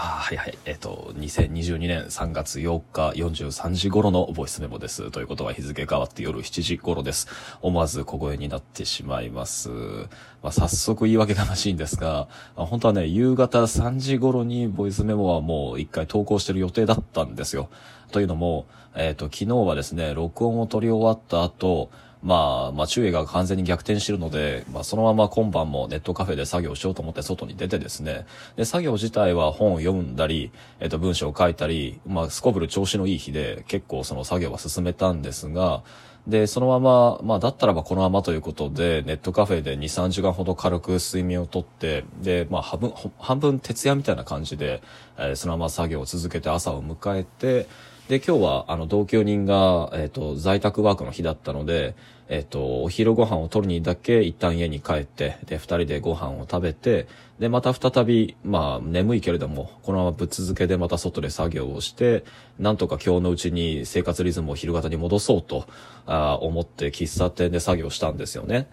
あはいはい。えっ、と、2022年3月8日43時頃のボイスメモです。ということは日付変わって夜7時頃です。思わず小声になってしまいます。まあ、早速言い訳がましいんですが、本当はね、夕方3時頃にボイスメモはもう一回投稿してる予定だったんですよ。というのも、えっ、と、昨日はですね、録音を取り終わった後、まあ、まあ、中英が完全に逆転してるので、まあ、そのまま今晩もネットカフェで作業しようと思って外に出てですね、で、作業自体は本を読んだり、えっと、文章を書いたり、まあ、すこぶる調子のいい日で、結構その作業は進めたんですが、で、そのまま、まあ、だったらばこのままということで、ネットカフェで2、3時間ほど軽く睡眠をとって、で、まあ、半分、半分徹夜みたいな感じで、えー、そのまま作業を続けて朝を迎えて、で、今日は、あの、同居人が、えっ、ー、と、在宅ワークの日だったので、えっ、ー、と、お昼ご飯を取るにだけ？一旦家に帰って、で、二人でご飯を食べて、で、また再び、まあ、眠いけれども、このままぶっ続けでまた外で作業をして、なんとか今日のうちに生活リズムを昼型に戻そうと、あ思って喫茶店で作業したんですよね。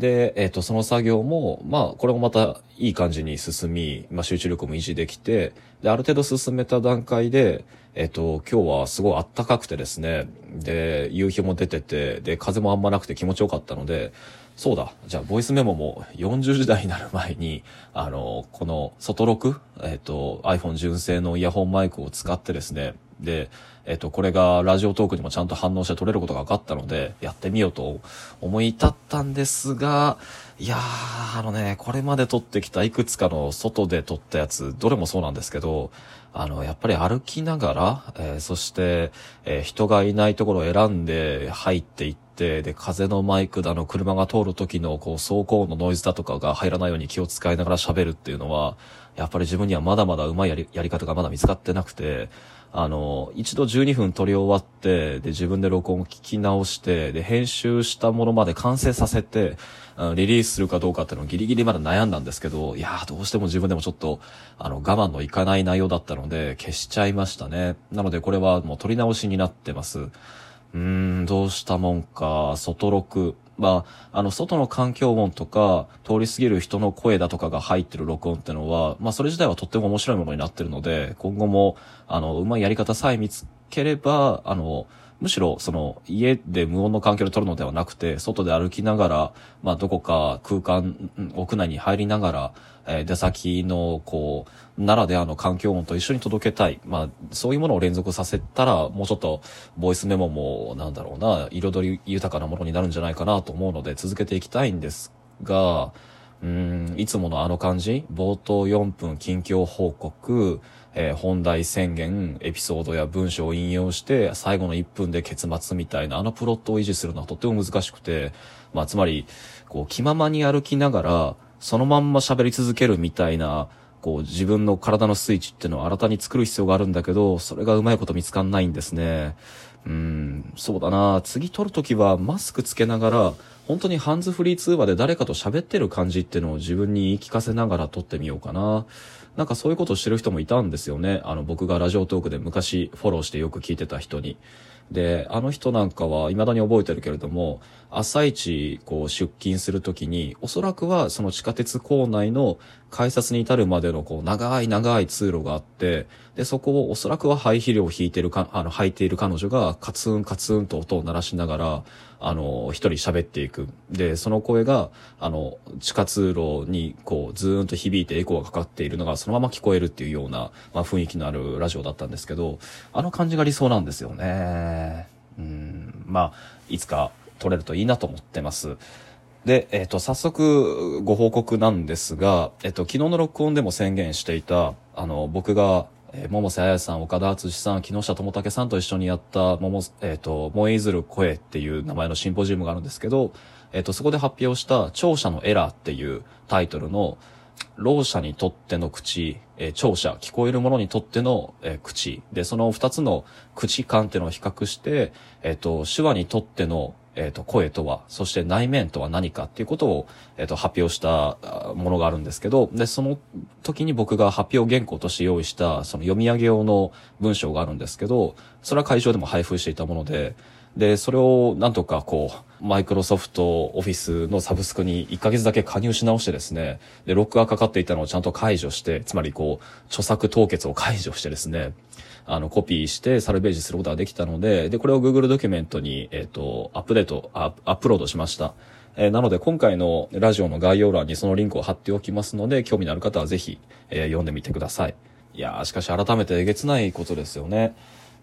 で、えっ、ー、と、その作業も、まあ、これもまたいい感じに進み、まあ、集中力も維持できて、で、ある程度進めた段階で、えっ、ー、と、今日はすごい暖かくてですね、で、夕日も出てて、で、風もあんまなくて気持ちよかったので、そうだ、じゃあ、ボイスメモも40時代になる前に、あの、この、外録、えっ、ー、と、iPhone 純正のイヤホンマイクを使ってですね、で、えっ、と、これがラジオトークにもちゃんと反応して取れることが分かったので、やってみようと思い至ったんですが、いやー、あのね、これまで撮ってきたいくつかの外で撮ったやつ、どれもそうなんですけど、あの、やっぱり歩きながら、えー、そして、えー、人がいないところを選んで入っていって、で、風のマイクだの、車が通る時の、こう、走行音のノイズだとかが入らないように気を使いながら喋るっていうのは、やっぱり自分にはまだまだ上手いやりやり方がまだ見つかってなくて、あの、一度12分撮り終わって、で、自分で録音を聞き直して、で、編集したものまで完成させて、リリースするかどうかっていうのをギリギリまだ悩んだんですけど、いやーどうしても自分でもちょっと、あの、我慢のいかない内容だったので、消しちゃいましたね。なのでこれはもう撮り直しになってます。うーん、どうしたもんか、外録。まあ、あの、外の環境音とか、通り過ぎる人の声だとかが入ってる録音ってのは、まあ、それ自体はとっても面白いものになってるので、今後も、あの、うまいやり方さえ見つければ、あの、むしろ、その、家で無音の環境で撮るのではなくて、外で歩きながら、まあ、どこか空間、屋内に入りながら、えー、出先の、こう、ならではの環境音と一緒に届けたい。まあ、そういうものを連続させたら、もうちょっと、ボイスメモも、なんだろうな、彩り豊かなものになるんじゃないかなと思うので、続けていきたいんですが、うん、いつものあの感じ？冒頭4分近況報告、えー、本題宣言、エピソードや文章を引用して、最後の1分で結末みたいな、あのプロットを維持するのはとても難しくて、まあ、つまり、こう、気ままに歩きながら、そのまんま喋り続けるみたいな、こう、自分の体のスイッチっていうのを新たに作る必要があるんだけど、それがうまいこと見つかんないんですね。うん、そうだな次撮るときはマスクつけながら、本当にハンズフリー通話で誰かと喋ってる感じっていうのを自分に言い聞かせながら撮ってみようかな。なんかそういうことをしてる人もいたんですよね。あの、僕がラジオトークで昔フォローしてよく聞いてた人に。で、あの人なんかは未だに覚えてるけれども、朝一、こう、出勤するときに、おそらくはその地下鉄構内の改札に至るまでの、こう、長い長い通路があって、で、そこをおそらくは排肥料を引いてるか、あの、履いている彼女が、カツンカツンと音を鳴らしながら、あの、一人喋っていく。で、その声が、あの、地下通路に、こう、ずーんと響いてエコーがかかっているのが、そのまま聞こえるっていうような、まあ、雰囲気のあるラジオだったんですけど、あの感じが理想なんですよね。うん、まあ、いつか撮れるといいなと思ってます。で、えっ、ー、と、早速ご報告なんですが、えっ、ー、と、昨日の録音でも宣言していた、あの、僕が、えー、桃瀬彩さん、岡田敦さん、木下智武さんと一緒にやった、桃、えっ、ー、と、燃えいずる声っていう名前のシンポジウムがあるんですけど、えっ、と、そこで発表した聴者のエラーっていうタイトルの、ろう者にとっての口、えー、聴者、聞こえるものにとっての、え、口。で、その二つの口感っていうのを比較して、えっ、と、手話にとっての、えっ、と、声とは、そして内面とは何かっていうことを、えっ、と、発表したものがあるんですけど、で、その時に僕が発表原稿として用意した、その読み上げ用の文章があるんですけど、それは会場でも配布していたもので、で、それをなんとかこう、マイクロソフトオフィスのサブスクに1ヶ月だけ加入し直してですね、で、ロックがかかっていたのをちゃんと解除して、つまりこう、著作凍結を解除してですね、あの、コピーしてサルベージすることができたので、で、これを Google ドキュメントに、えっ、ー、と、アップデート、アップロードしました。えー、なので今回のラジオの概要欄にそのリンクを貼っておきますので、興味のある方はぜひ、えー、読んでみてください。いやー、しかし改めてえげつないことですよね。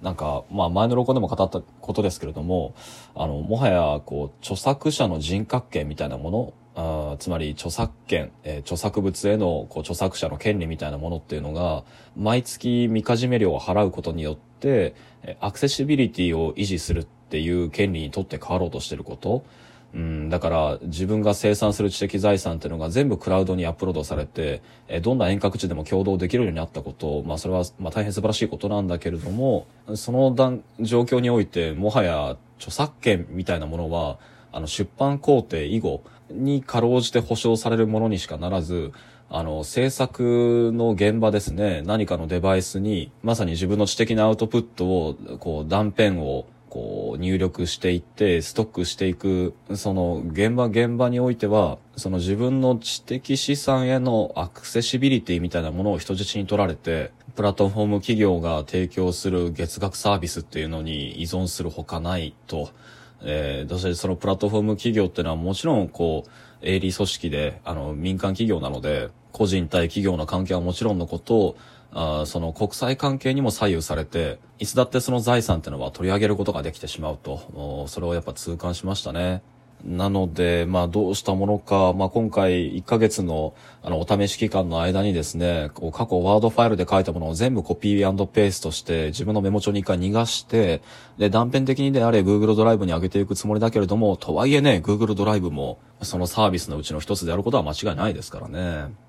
なんか、まあ前の録音でも語ったことですけれども、あの、もはや、こう、著作者の人格権みたいなもの、あつまり著作権、えー、著作物へのこう著作者の権利みたいなものっていうのが、毎月みかじめ料を払うことによって、アクセシビリティを維持するっていう権利にとって変わろうとしてること、うん、だから自分が生産する知的財産っていうのが全部クラウドにアップロードされて、えどんな遠隔地でも共同できるようになったこと、まあそれはまあ大変素晴らしいことなんだけれども、その段状況においてもはや著作権みたいなものは、あの出版工程以後にかろうじて保証されるものにしかならず、あの、制作の現場ですね、何かのデバイスに、まさに自分の知的なアウトプットを、こう、断片をこう入力していってストックしていくその現場現場においてはその自分の知的資産へのアクセシビリティみたいなものを人質に取られてプラットフォーム企業が提供する月額サービスっていうのに依存するほかないと。えー、そしてそのプラットフォーム企業っていうのはもちろんこう営利組織であの民間企業なので個人対企業の関係はもちろんのことをあその国際関係にも左右されて、いつだってその財産っていうのは取り上げることができてしまうと、それをやっぱ痛感しましたね。なので、まあどうしたものか、まあ今回1ヶ月のあのお試し期間の間にですね、こう過去ワードファイルで書いたものを全部コピーペーストして自分のメモ帳に一回逃がして、で断片的にであれ Google ドライブに上げていくつもりだけれども、とはいえね、Google ドライブもそのサービスのうちの一つであることは間違いないですからね。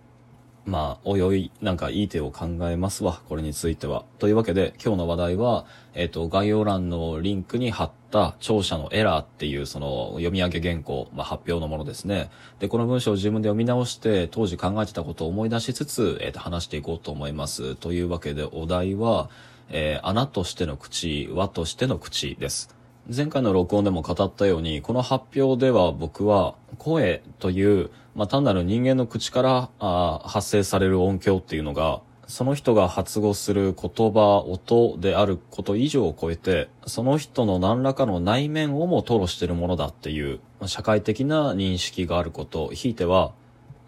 まあ、おいおい、なんかいい手を考えますわ、これについては。というわけで、今日の話題は、えっ、と、概要欄のリンクに貼った聴者のエラーっていうその読み上げ原稿、まあ発表のものですね。で、この文章を自分で読み直して、当時考えてたことを思い出しつつ、えっ、と、話していこうと思います。というわけで、お題は、えー、穴としての口、和としての口です。前回の録音でも語ったように、この発表では僕は声という、まあ、単なる人間の口からあ発生される音響っていうのが、その人が発語する言葉、音であること以上を超えて、その人の何らかの内面をも吐露しているものだっていう、まあ、社会的な認識があること、ひいては、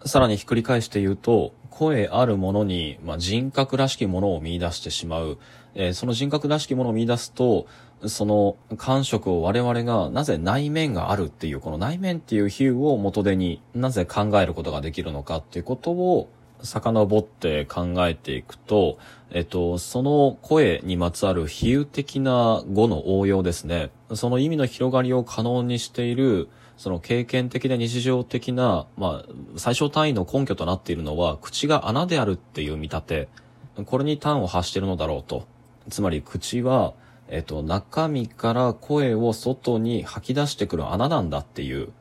さらにひっくり返して言うと、声あるものに、まあ、人格らしきものを見出してしまう。えー、その人格らしきものを見出すと、その感触を我々がなぜ内面があるっていう、この内面っていう比喩を元手になぜ考えることができるのかっていうことを遡って考えていくと、えっと、その声にまつわる比喩的な語の応用ですね。その意味の広がりを可能にしている、その経験的な日常的な、まあ、最小単位の根拠となっているのは、口が穴であるっていう見立て。これに端を発しているのだろうと。つまり口は、えっと、中身から声を外に吐き出してくる穴なんだっていう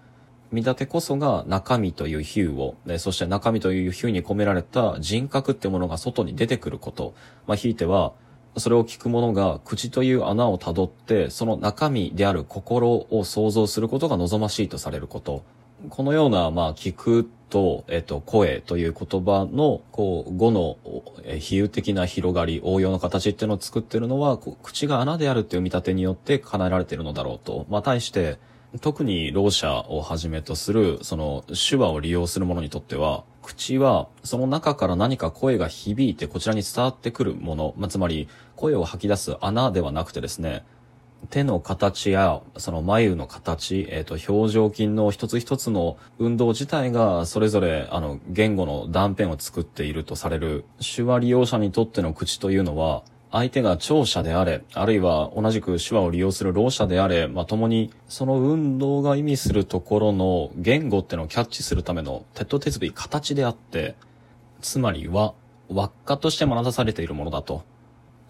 見立てこそが中身という比喩を、そして中身という比喩に込められた人格ってものが外に出てくること。まあ、ひいては、それを聞く者が口という穴をたどって、その中身である心を想像することが望ましいとされること。このような、まあ、聞くと、えっと、声という言葉の、こう、語の比喩的な広がり、応用の形っていうのを作ってるのは、口が穴であるっていう見立てによって叶えられているのだろうと。まあ、対して、特にろう者をはじめとする、その手話を利用する者にとっては、口はその中から何か声が響いてこちらに伝わってくるもの、まあ、つまり声を吐き出す穴ではなくてですね、手の形やその眉の形、えっ、ー、と表情筋の一つ一つの運動自体がそれぞれあの言語の断片を作っているとされる手話利用者にとっての口というのは相手が聴者であれ、あるいは同じく手話を利用するろう者であれ、まあ、共にその運動が意味するところの言語ってのをキャッチするための手と手首形であって、つまりは輪っかとして学ばされているものだと。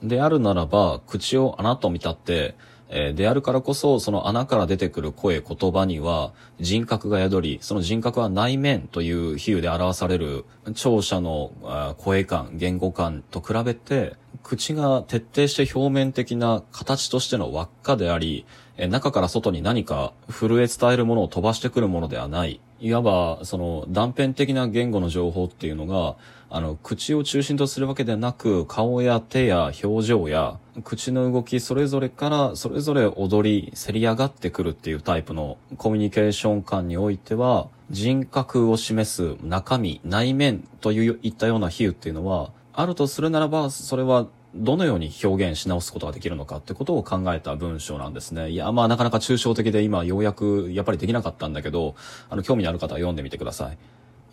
であるならば、口を穴と見立って、えー、であるからこそ、その穴から出てくる声、言葉には人格が宿り、その人格は内面という比喩で表される聴者の声感、言語感と比べて、口が徹底して表面的な形としての輪っかであり、え中から外に何か震え伝えるものを飛ばしてくるものではない。いわば、その断片的な言語の情報っていうのが、あの、口を中心とするわけでなく、顔や手や表情や、口の動きそれぞれからそれぞれ踊り、せり上がってくるっていうタイプのコミュニケーション感においては、人格を示す中身、内面といういったような比喩っていうのは、あるとするならば、それはどのように表現し直すことができるのかってことを考えた文章なんですね。いや、まあなかなか抽象的で今ようやくやっぱりできなかったんだけど、あの興味のある方は読んでみてください。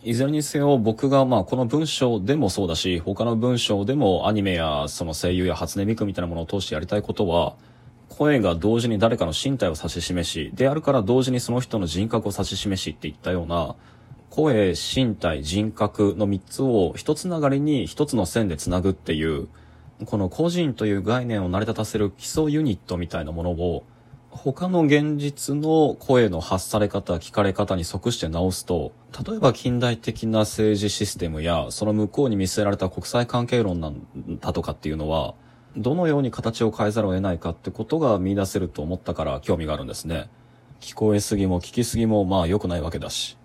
いずれにせよ僕がまあこの文章でもそうだし、他の文章でもアニメやその声優や初音ミクみたいなものを通してやりたいことは、声が同時に誰かの身体を指し示し、であるから同時にその人の人格を指し示しっていったような、声、身体、人格の3つを一つながりに一つの線で繋ぐっていう、この個人という概念を成り立たせる基礎ユニットみたいなものを、他の現実の声の発され方、聞かれ方に即して直すと、例えば近代的な政治システムや、その向こうに見据えられた国際関係論なんだとかっていうのは、どのように形を変えざるを得ないかってことが見出せると思ったから興味があるんですね。聞こえすぎも聞きすぎもまあ良くないわけだし。